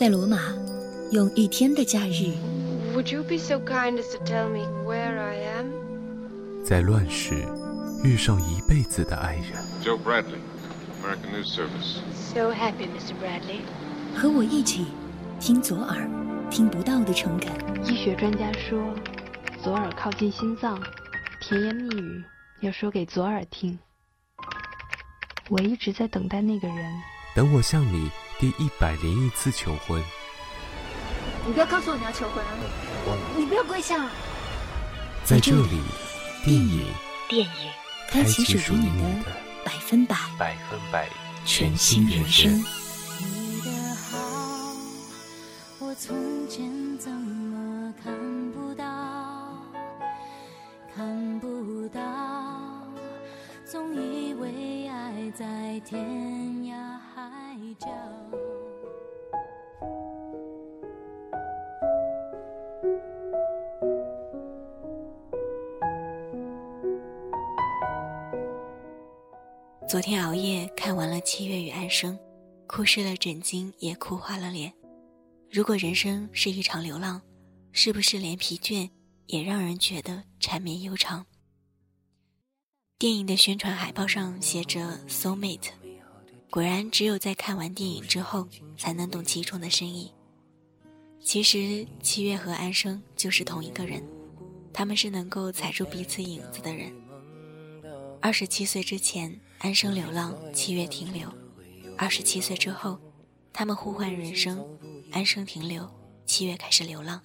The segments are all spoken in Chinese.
在罗马，用一天的假日。Would you be so kind as to tell me where I am？在乱世，遇上一辈子的爱人。Joe Bradley, American News Service. So happy, Mr. Bradley. 和我一起听左耳听不到的诚恳。医学专家说，左耳靠近心脏，甜言蜜语要说给左耳听。我一直在等待那个人。等我向你第一百零一次求婚。你不要告诉我你要求婚啊！你不要跪下。在这里，电影电影开启属于你的百分百百分百全新人生。你的好，我从前怎么看不到？看不到，总以为爱在天涯海角。昨天熬夜看完了《七月与安生》，哭湿了枕巾，也哭花了脸。如果人生是一场流浪，是不是连疲倦也让人觉得缠绵悠长？电影的宣传海报上写着 “soul mate”，果然只有在看完电影之后，才能懂其中的深意。其实七月和安生就是同一个人，他们是能够踩住彼此影子的人。二十七岁之前。安生流浪，七月停留。二十七岁之后，他们互换人生，安生停留，七月开始流浪。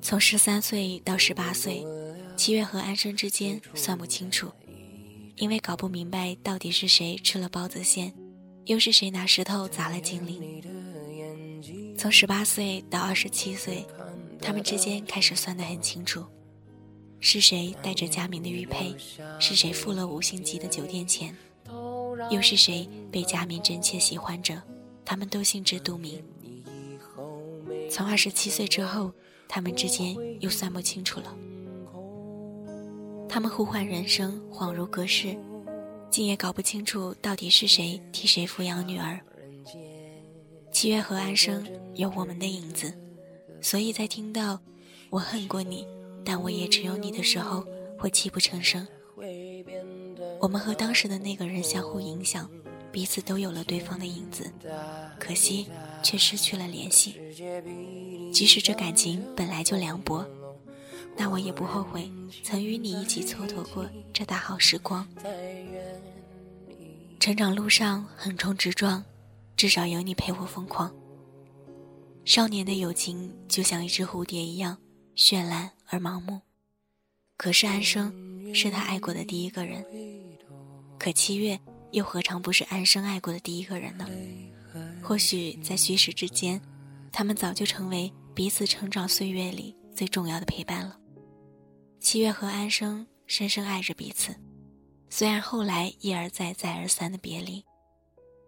从十三岁到十八岁，七月和安生之间算不清楚，因为搞不明白到底是谁吃了包子馅，又是谁拿石头砸了精灵。从十八岁到二十七岁，他们之间开始算得很清楚。是谁带着佳明的玉佩？是谁付了五星级的酒店钱？又是谁被佳明真切喜欢着？他们都心知肚明。从二十七岁之后，他们之间又算不清楚了。他们互换人生，恍如隔世，竟也搞不清楚到底是谁替谁抚养女儿。七月和安生有我们的影子，所以在听到“我恨过你”。但我也只有你的时候，会泣不成声。我们和当时的那个人相互影响，彼此都有了对方的影子，可惜却失去了联系。即使这感情本来就凉薄，那我也不后悔曾与你一起蹉跎过这大好时光。成长路上横冲直撞，至少有你陪我疯狂。少年的友情就像一只蝴蝶一样绚烂。而盲目，可是安生是他爱过的第一个人，可七月又何尝不是安生爱过的第一个人呢？或许在虚实之间，他们早就成为彼此成长岁月里最重要的陪伴了。七月和安生深深爱着彼此，虽然后来一而再再而三的别离，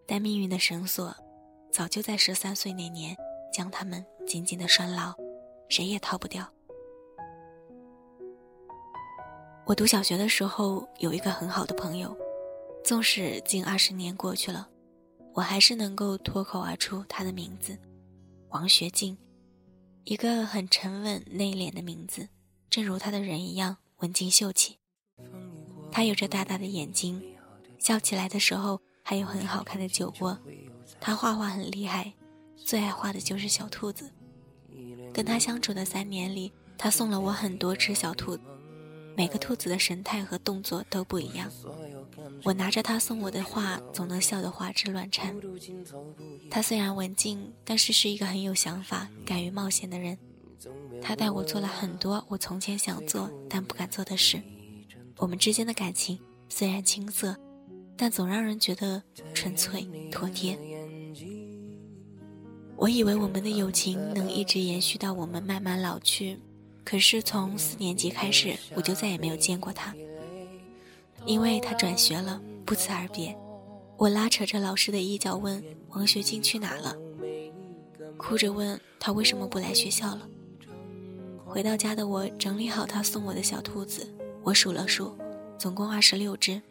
但命运的绳索早就在十三岁那年将他们紧紧的拴牢，谁也逃不掉。我读小学的时候有一个很好的朋友，纵使近二十年过去了，我还是能够脱口而出他的名字——王学静，一个很沉稳内敛的名字，正如他的人一样文静秀气。他有着大大的眼睛，笑起来的时候还有很好看的酒窝。他画画很厉害，最爱画的就是小兔子。跟他相处的三年里，他送了我很多只小兔子。每个兔子的神态和动作都不一样。我拿着他送我的画，总能笑得花枝乱颤。他虽然文静，但是是一个很有想法、敢于冒险的人。他带我做了很多我从前想做但不敢做的事。我们之间的感情虽然青涩，但总让人觉得纯粹妥帖。我以为我们的友情能一直延续到我们慢慢老去。可是从四年级开始，我就再也没有见过他，因为他转学了，不辞而别。我拉扯着老师的衣角问王学静去哪了，哭着问他为什么不来学校了。回到家的我整理好他送我的小兔子，我数了数，总共二十六只。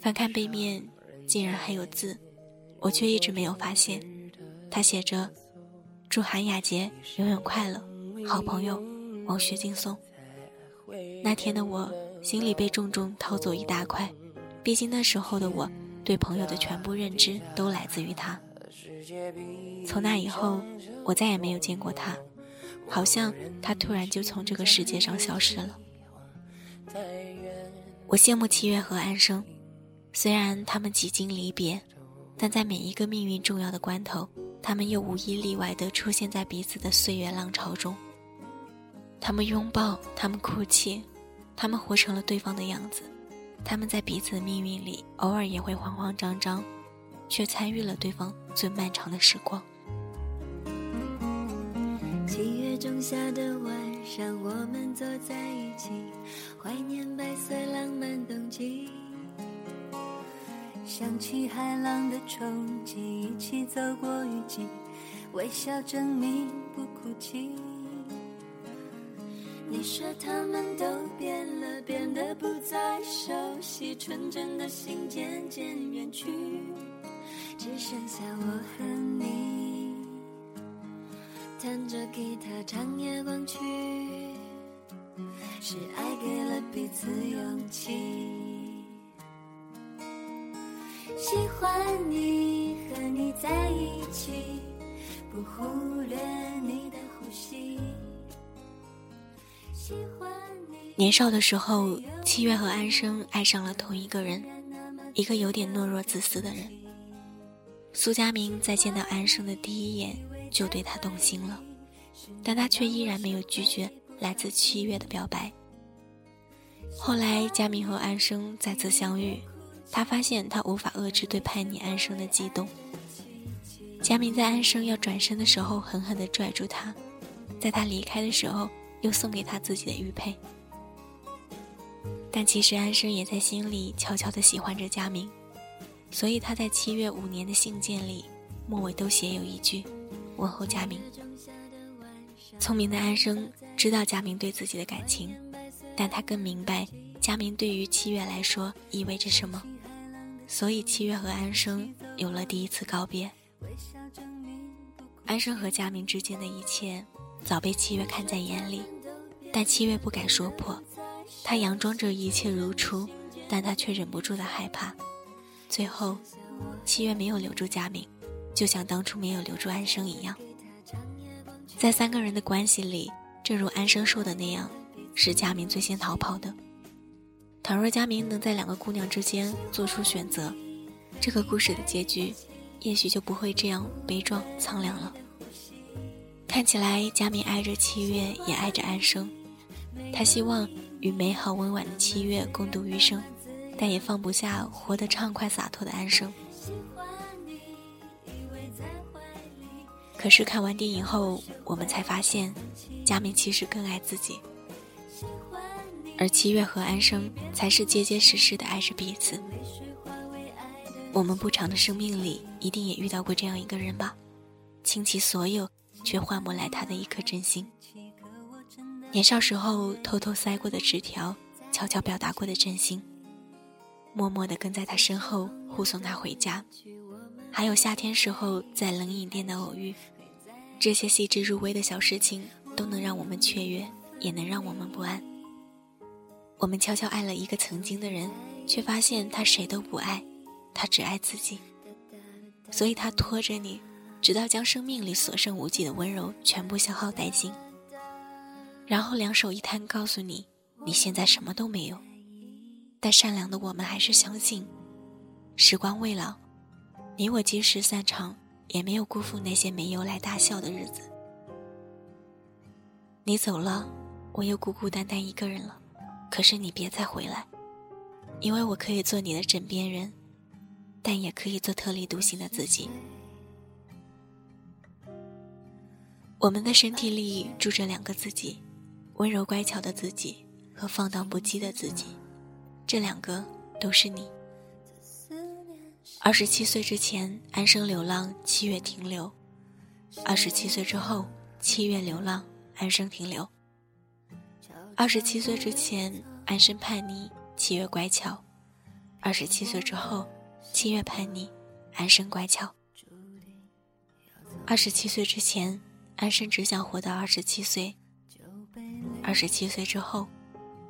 翻看背面，竟然还有字，我却一直没有发现。他写着祝韩雅洁永远快乐。好朋友王薛敬颂。那天的我心里被重重掏走一大块，毕竟那时候的我对朋友的全部认知都来自于他。从那以后，我再也没有见过他，好像他突然就从这个世界上消失了。我羡慕七月和安生，虽然他们几经离别，但在每一个命运重要的关头，他们又无一例外地出现在彼此的岁月浪潮中。他们拥抱，他们哭泣，他们活成了对方的样子。他们在彼此的命运里，偶尔也会慌慌张张，却参与了对方最漫长的时光。七月仲夏的晚上，我们坐在一起，怀念白色浪漫冬季。想起海浪的冲击，一起走过雨季，微笑证明不哭泣。你说他们都变了，变得不再熟悉，纯真的心渐渐远去，只剩下我和你，弹着吉他唱夜光曲，是爱给了彼此勇气。喜欢你和你在一起，不忽略你的呼吸。年少的时候，七月和安生爱上了同一个人，一个有点懦弱自私的人。苏佳明在见到安生的第一眼就对他动心了，但他却依然没有拒绝来自七月的表白。后来，佳明和安生再次相遇，他发现他无法遏制对叛逆安生的激动。佳明在安生要转身的时候狠狠地拽住他，在他离开的时候。又送给他自己的玉佩，但其实安生也在心里悄悄地喜欢着佳明，所以他在七月五年的信件里，末尾都写有一句问候佳明。聪明的安生知道佳明对自己的感情，但他更明白佳明对于七月来说意味着什么，所以七月和安生有了第一次告别。安生和佳明之间的一切。早被七月看在眼里，但七月不敢说破。他佯装着一切如初，但他却忍不住的害怕。最后，七月没有留住佳明，就像当初没有留住安生一样。在三个人的关系里，正如安生说的那样，是佳明最先逃跑的。倘若佳明能在两个姑娘之间做出选择，这个故事的结局，也许就不会这样悲壮苍凉了。看起来，佳明爱着七月，也爱着安生。他希望与美好温婉的七月共度余生，但也放不下活得畅快洒脱的安生。可是看完电影后，我们才发现，佳明其实更爱自己，而七月和安生才是结结实实的爱着彼此。我们不长的生命里，一定也遇到过这样一个人吧？倾其所有。却换不来他的一颗真心。年少时候偷偷塞过的纸条，悄悄表达过的真心，默默地跟在他身后护送他回家，还有夏天时候在冷饮店的偶遇，这些细致入微的小事情都能让我们雀跃，也能让我们不安。我们悄悄爱了一个曾经的人，却发现他谁都不爱，他只爱自己，所以他拖着你。直到将生命里所剩无几的温柔全部消耗殆尽，然后两手一摊，告诉你你现在什么都没有。但善良的我们还是相信，时光未老，你我即使散场，也没有辜负那些没由来大笑的日子。你走了，我又孤孤单单一个人了。可是你别再回来，因为我可以做你的枕边人，但也可以做特立独行的自己。我们的身体里住着两个自己，温柔乖巧的自己和放荡不羁的自己，这两个都是你。二十七岁之前，安生流浪，七月停留；二十七岁之后，七月流浪，安生停留。二十七岁之前，安生叛逆，七月乖巧；二十七岁之后，七月叛逆，安生乖巧。二十七岁之前。安生只想活到二十七岁。二十七岁之后，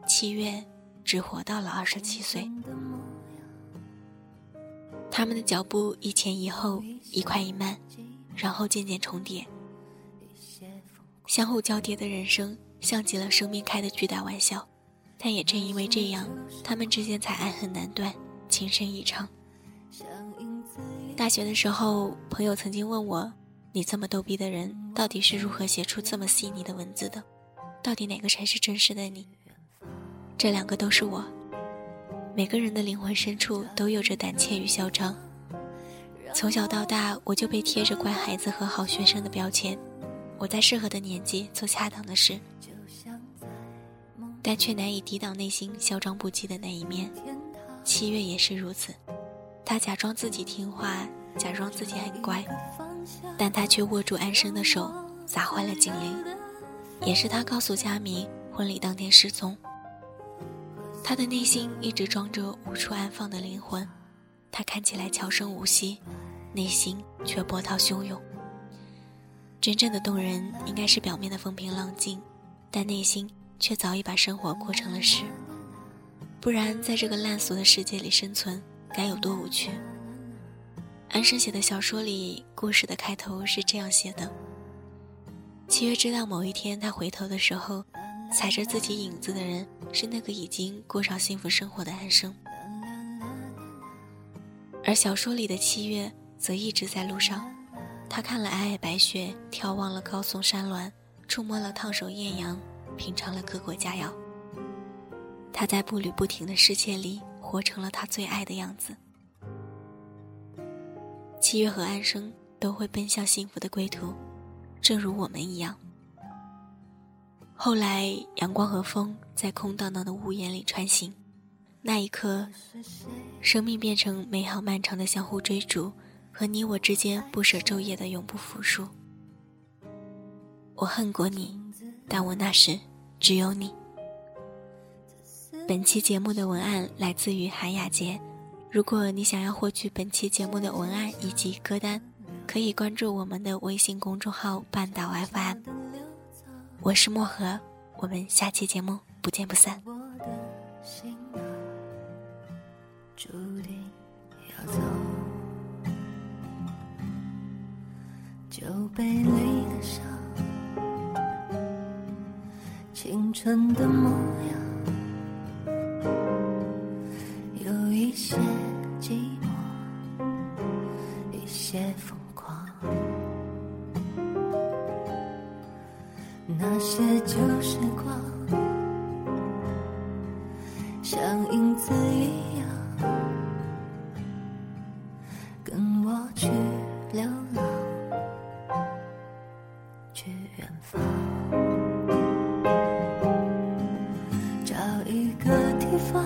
七月只活到了二十七岁。他们的脚步一前一后，一快一慢，然后渐渐重叠。相互交叠的人生，像极了生命开的巨大玩笑。但也正因为这样，他们之间才爱恨难断，情深意长。大学的时候，朋友曾经问我：“你这么逗逼的人，到底是如何写出这么细腻的文字的？到底哪个才是真实的你？”这两个都是我。每个人的灵魂深处都有着胆怯与嚣张。从小到大，我就被贴着乖孩子和好学生的标签。我在适合的年纪做恰当的事。但却难以抵挡内心嚣张不羁的那一面。七月也是如此，他假装自己听话，假装自己很乖，但他却握住安生的手，砸坏了警铃。也是他告诉佳明，婚礼当天失踪。他的内心一直装着无处安放的灵魂，他看起来悄声无息，内心却波涛汹涌。真正的动人，应该是表面的风平浪静，但内心。却早已把生活过成了诗，不然在这个烂俗的世界里生存该有多无趣。安生写的小说里，故事的开头是这样写的：七月知道某一天他回头的时候，踩着自己影子的人是那个已经过上幸福生活的安生，而小说里的七月则一直在路上，他看了皑皑白雪，眺望了高耸山峦，触摸了烫手艳阳。品尝了各国佳肴，他在步履不停的世界里活成了他最爱的样子。七月和安生都会奔向幸福的归途，正如我们一样。后来，阳光和风在空荡荡的屋檐里穿行，那一刻，生命变成美好漫长的相互追逐，和你我之间不舍昼夜的永不服输。我恨过你。但我那时只有你。本期节目的文案来自于韩雅洁。如果你想要获取本期节目的文案以及歌单，可以关注我们的微信公众号“半岛 FM”。我是漠河，我们下期节目不见不散。青春的模样，有一些那些旧时光，像影子一样，跟我去流浪，去远方。找一个地方